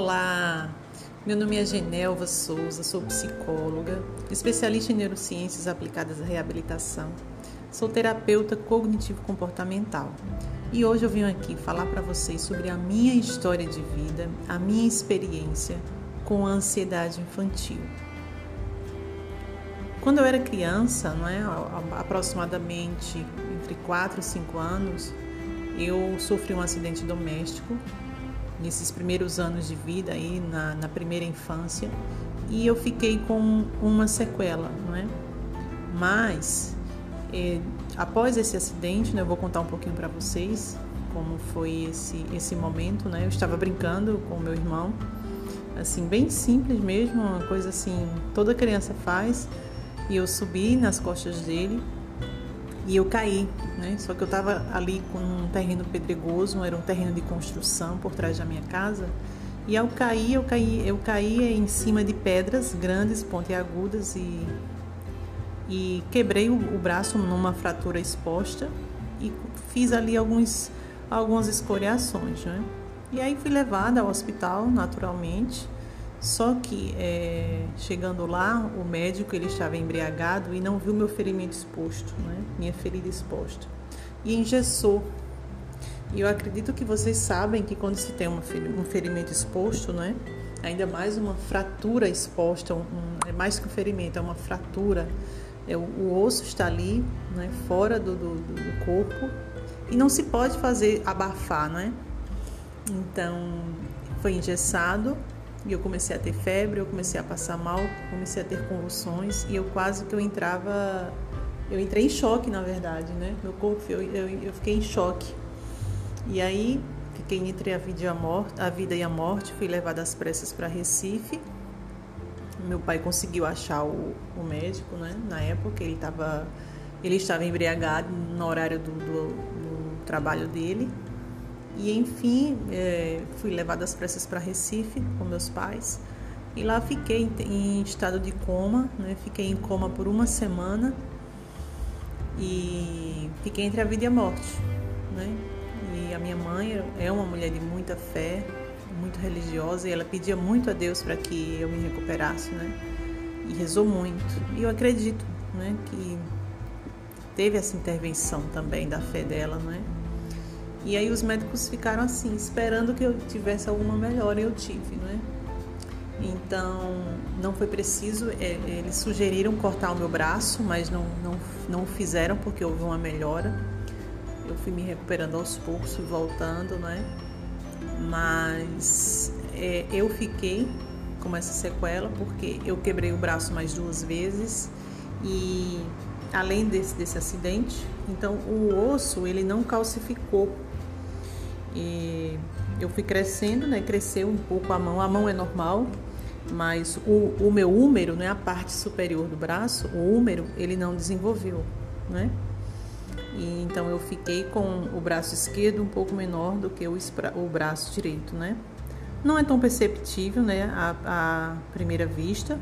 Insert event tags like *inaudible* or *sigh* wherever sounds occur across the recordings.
Olá, meu nome é Genelva Souza, sou psicóloga, especialista em neurociências aplicadas à reabilitação, sou terapeuta cognitivo-comportamental e hoje eu venho aqui falar para vocês sobre a minha história de vida, a minha experiência com a ansiedade infantil. Quando eu era criança, não é, aproximadamente entre 4 e 5 anos, eu sofri um acidente doméstico nesses primeiros anos de vida aí na, na primeira infância e eu fiquei com uma sequela, não é? Mas é, após esse acidente, né, eu vou contar um pouquinho para vocês como foi esse esse momento, né? Eu estava brincando com meu irmão, assim bem simples mesmo, uma coisa assim toda criança faz, e eu subi nas costas dele e eu caí, né? Só que eu estava ali com um terreno pedregoso, era um terreno de construção por trás da minha casa. E ao cair, eu caí, eu caí em cima de pedras grandes, pontiagudas e e quebrei o, o braço numa fratura exposta e fiz ali alguns algumas escoriações, né? E aí fui levada ao hospital naturalmente só que é, chegando lá, o médico ele estava embriagado e não viu meu ferimento exposto, né? minha ferida exposta, e engessou. E eu acredito que vocês sabem que quando se tem uma, um ferimento exposto, né? ainda mais uma fratura exposta, um, é mais que um ferimento, é uma fratura, é, o, o osso está ali, né? fora do, do, do corpo, e não se pode fazer abafar, né? Então, foi engessado e eu comecei a ter febre, eu comecei a passar mal, comecei a ter convulsões e eu quase que eu entrava, eu entrei em choque na verdade, né? Meu corpo, eu, eu, eu fiquei em choque. E aí fiquei entre a vida e a morte, a vida e a morte, fui levada às pressas para Recife. Meu pai conseguiu achar o, o médico, né? Na época ele estava ele estava embriagado no horário do, do, do trabalho dele e enfim, é, fui levada às pressas para Recife com meus pais. E lá fiquei em estado de coma, né? Fiquei em coma por uma semana e fiquei entre a vida e a morte, né? E a minha mãe é uma mulher de muita fé, muito religiosa, e ela pedia muito a Deus para que eu me recuperasse, né? E rezou muito. E eu acredito, né, que teve essa intervenção também da fé dela, né? E aí os médicos ficaram assim, esperando que eu tivesse alguma melhora e eu tive, né? Então não foi preciso, é, eles sugeriram cortar o meu braço, mas não, não, não fizeram porque houve uma melhora. Eu fui me recuperando aos poucos, voltando, né? Mas é, eu fiquei com essa sequela porque eu quebrei o braço mais duas vezes e além desse, desse acidente, então o osso ele não calcificou e eu fui crescendo, né? Cresceu um pouco a mão. A mão é normal, mas o, o meu úmero, né? A parte superior do braço, o úmero, ele não desenvolveu, né? E, então eu fiquei com o braço esquerdo um pouco menor do que o, o braço direito, né? Não é tão perceptível, né? À primeira vista,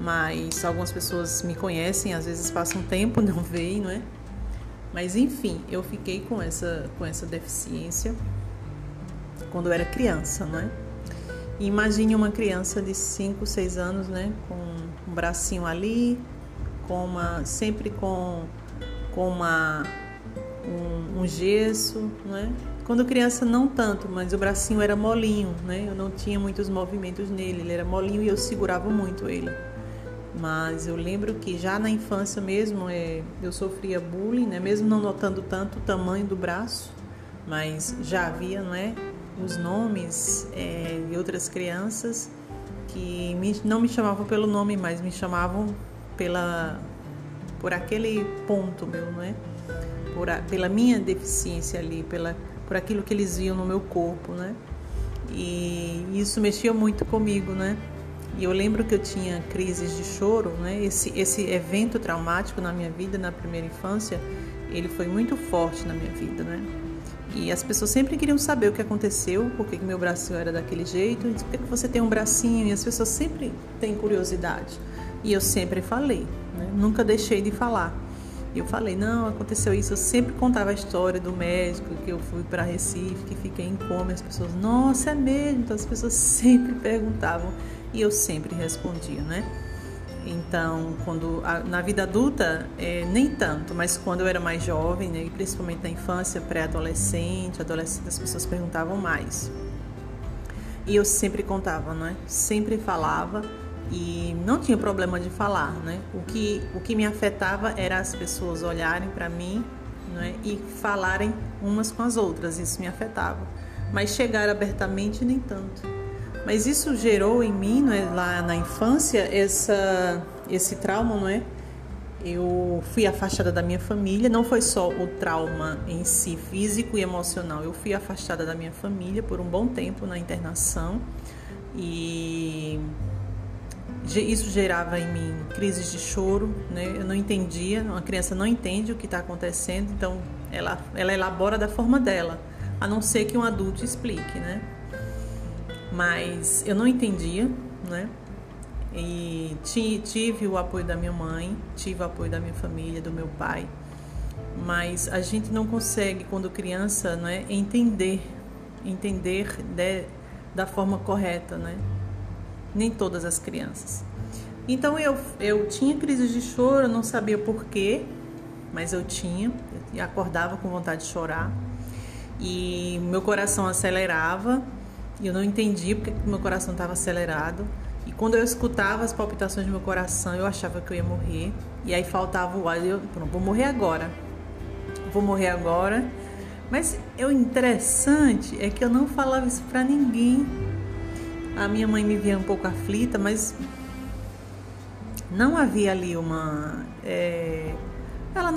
mas algumas pessoas me conhecem, às vezes passam tempo *laughs* não veem, não é? Mas enfim, eu fiquei com essa com essa deficiência quando eu era criança, né? imagine uma criança de 5, 6 anos, né, com um bracinho ali, com uma sempre com com uma um, um gesso, né? Quando criança não tanto, mas o bracinho era molinho, né? Eu não tinha muitos movimentos nele, ele era molinho e eu segurava muito ele. Mas eu lembro que já na infância mesmo é, eu sofria bullying, né? Mesmo não notando tanto o tamanho do braço, mas já havia, não é? Os nomes é, de outras crianças que me, não me chamavam pelo nome, mas me chamavam pela por aquele ponto meu, não é? Por a, pela minha deficiência ali, pela por aquilo que eles viam no meu corpo, né? E isso mexia muito comigo, né? E eu lembro que eu tinha crises de choro, né? Esse esse evento traumático na minha vida na primeira infância, ele foi muito forte na minha vida, né? E as pessoas sempre queriam saber o que aconteceu, por que meu bracinho era daquele jeito, por que você tem um bracinho, e as pessoas sempre têm curiosidade. E eu sempre falei, né? nunca deixei de falar. Eu falei, não, aconteceu isso. Eu sempre contava a história do médico, que eu fui para Recife, que fiquei em coma. As pessoas, nossa, é mesmo? Então as pessoas *laughs* sempre perguntavam e eu sempre respondia, né? Então, quando na vida adulta, é, nem tanto, mas quando eu era mais jovem, né, principalmente na infância, pré-adolescente, adolescente, as pessoas perguntavam mais. E eu sempre contava, né? Sempre falava e não tinha problema de falar, né? O que, o que me afetava era as pessoas olharem para mim né? e falarem umas com as outras, isso me afetava. Mas chegar abertamente, nem tanto. Mas isso gerou em mim, né, lá na infância, essa, esse trauma, não é? Eu fui afastada da minha família, não foi só o trauma em si, físico e emocional. Eu fui afastada da minha família por um bom tempo na internação e isso gerava em mim crises de choro, né? Eu não entendia, uma criança não entende o que está acontecendo, então ela, ela elabora da forma dela, a não ser que um adulto explique, né? Mas eu não entendia, né? E tive o apoio da minha mãe, tive o apoio da minha família, do meu pai, mas a gente não consegue, quando criança, né, entender, entender de, da forma correta, né? nem todas as crianças. Então eu, eu tinha crises de choro, eu não sabia porquê, mas eu tinha, eu acordava com vontade de chorar e meu coração acelerava e eu não entendia porque meu coração estava acelerado. E quando eu escutava as palpitações do meu coração, eu achava que eu ia morrer. E aí faltava o ar, eu pronto, vou morrer agora. Vou morrer agora. Mas o interessante é que eu não falava isso para ninguém a minha mãe me via um pouco aflita, mas não havia ali uma. É...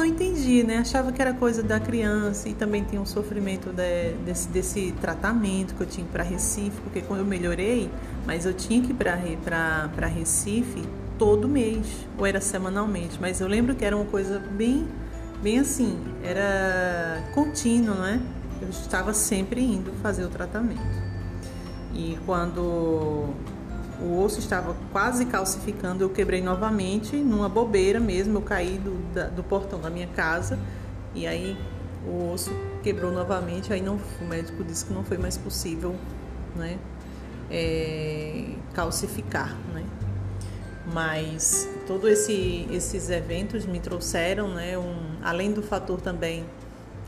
Não entendia, né? Achava que era coisa da criança e também tinha um sofrimento de, desse, desse tratamento que eu tinha para Recife, porque quando eu melhorei, mas eu tinha que ir para Recife todo mês, ou era semanalmente, mas eu lembro que era uma coisa bem, bem assim, era contínuo, né? Eu estava sempre indo fazer o tratamento. E quando o osso estava quase calcificando, eu quebrei novamente, numa bobeira mesmo, eu caí do, da, do portão da minha casa e aí o osso quebrou novamente, aí não, o médico disse que não foi mais possível, né, é, calcificar, né. Mas todos esse, esses eventos me trouxeram, né, um, além do fator também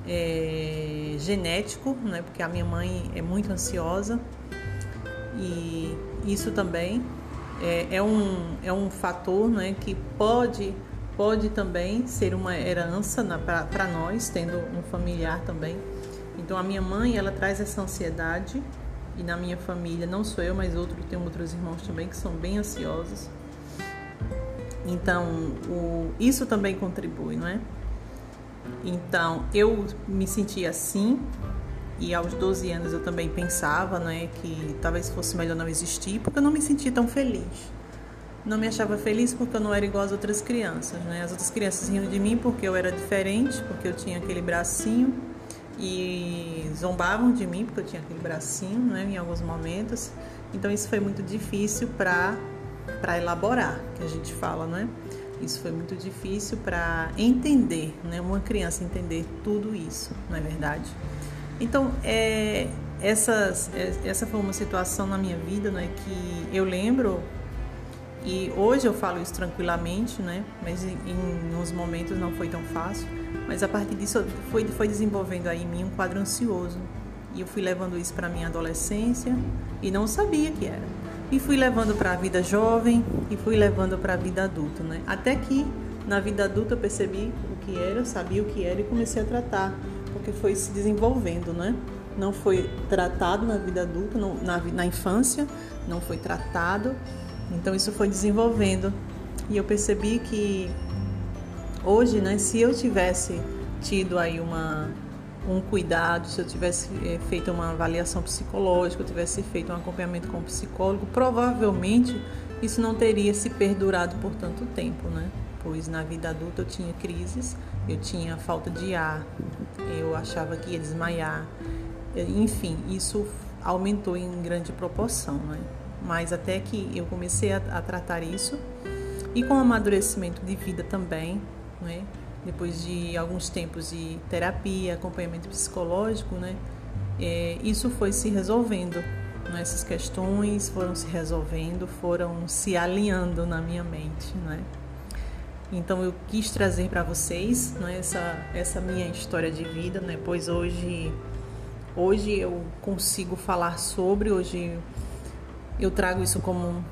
é, genético, né, porque a minha mãe é muito ansiosa, e isso também é, é, um, é um fator né, que pode, pode também ser uma herança para nós, tendo um familiar também. Então a minha mãe ela traz essa ansiedade e na minha família não sou eu, mas outro tenho outros irmãos também que são bem ansiosos. Então o, isso também contribui, não é? Então eu me senti assim e aos 12 anos eu também pensava né, que talvez fosse melhor não existir, porque eu não me sentia tão feliz. Não me achava feliz porque eu não era igual às outras crianças. Né? As outras crianças riam de mim porque eu era diferente, porque eu tinha aquele bracinho e zombavam de mim porque eu tinha aquele bracinho né, em alguns momentos. Então isso foi muito difícil para elaborar, que a gente fala, né? Isso foi muito difícil para entender, né? Uma criança entender tudo isso, não é verdade? Então, é, essas, é, essa foi uma situação na minha vida né, que eu lembro, e hoje eu falo isso tranquilamente, né, mas em, em uns momentos não foi tão fácil. Mas a partir disso foi, foi desenvolvendo aí em mim um quadro ansioso. E eu fui levando isso para minha adolescência e não sabia que era. E fui levando para a vida jovem e fui levando para a vida adulta, né? Até que na vida adulta eu percebi o que era, sabia o que era e comecei a tratar porque foi se desenvolvendo, né? Não foi tratado na vida adulta, não, na, na infância, não foi tratado, então isso foi desenvolvendo. E eu percebi que hoje, né, se eu tivesse tido aí uma, um cuidado, se eu tivesse é, feito uma avaliação psicológica, eu tivesse feito um acompanhamento com o psicólogo, provavelmente isso não teria se perdurado por tanto tempo, né? Pois na vida adulta eu tinha crises, eu tinha falta de ar, eu achava que ia desmaiar. Enfim, isso aumentou em grande proporção, né? Mas até que eu comecei a, a tratar isso e com o amadurecimento de vida também, né? depois de alguns tempos de terapia, acompanhamento psicológico, né, é, isso foi se resolvendo. Né, essas questões foram se resolvendo, foram se alinhando na minha mente, né? Então eu quis trazer para vocês né, essa, essa minha história de vida, né? Pois hoje, hoje eu consigo falar sobre, hoje eu trago isso como,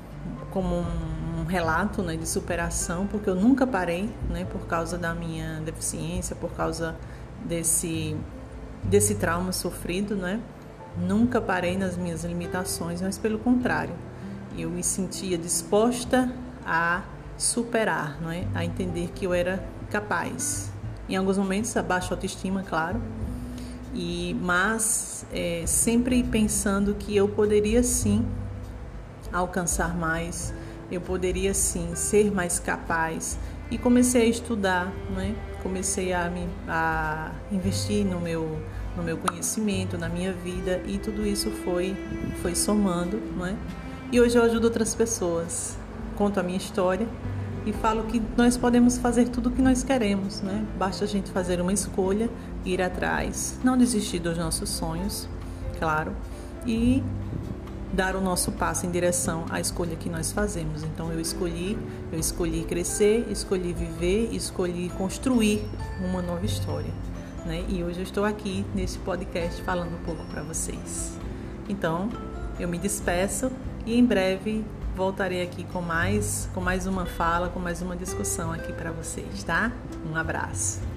como um relato né, de superação, porque eu nunca parei, né? Por causa da minha deficiência, por causa desse desse trauma sofrido, né? Nunca parei nas minhas limitações, mas pelo contrário, eu me sentia disposta a superar, não é? A entender que eu era capaz. Em alguns momentos a baixa autoestima, claro, e mas é, sempre pensando que eu poderia sim alcançar mais, eu poderia sim ser mais capaz e comecei a estudar, né? comecei a, me, a investir no meu, no meu conhecimento, na minha vida e tudo isso foi, foi somando. Né? E hoje eu ajudo outras pessoas, conto a minha história e falo que nós podemos fazer tudo o que nós queremos, né? Basta a gente fazer uma escolha, ir atrás, não desistir dos nossos sonhos, claro, e dar o nosso passo em direção à escolha que nós fazemos. Então eu escolhi, eu escolhi crescer, escolhi viver, escolhi construir uma nova história, né? E hoje eu estou aqui nesse podcast falando um pouco para vocês. Então, eu me despeço e em breve voltarei aqui com mais com mais uma fala, com mais uma discussão aqui para vocês, tá? Um abraço.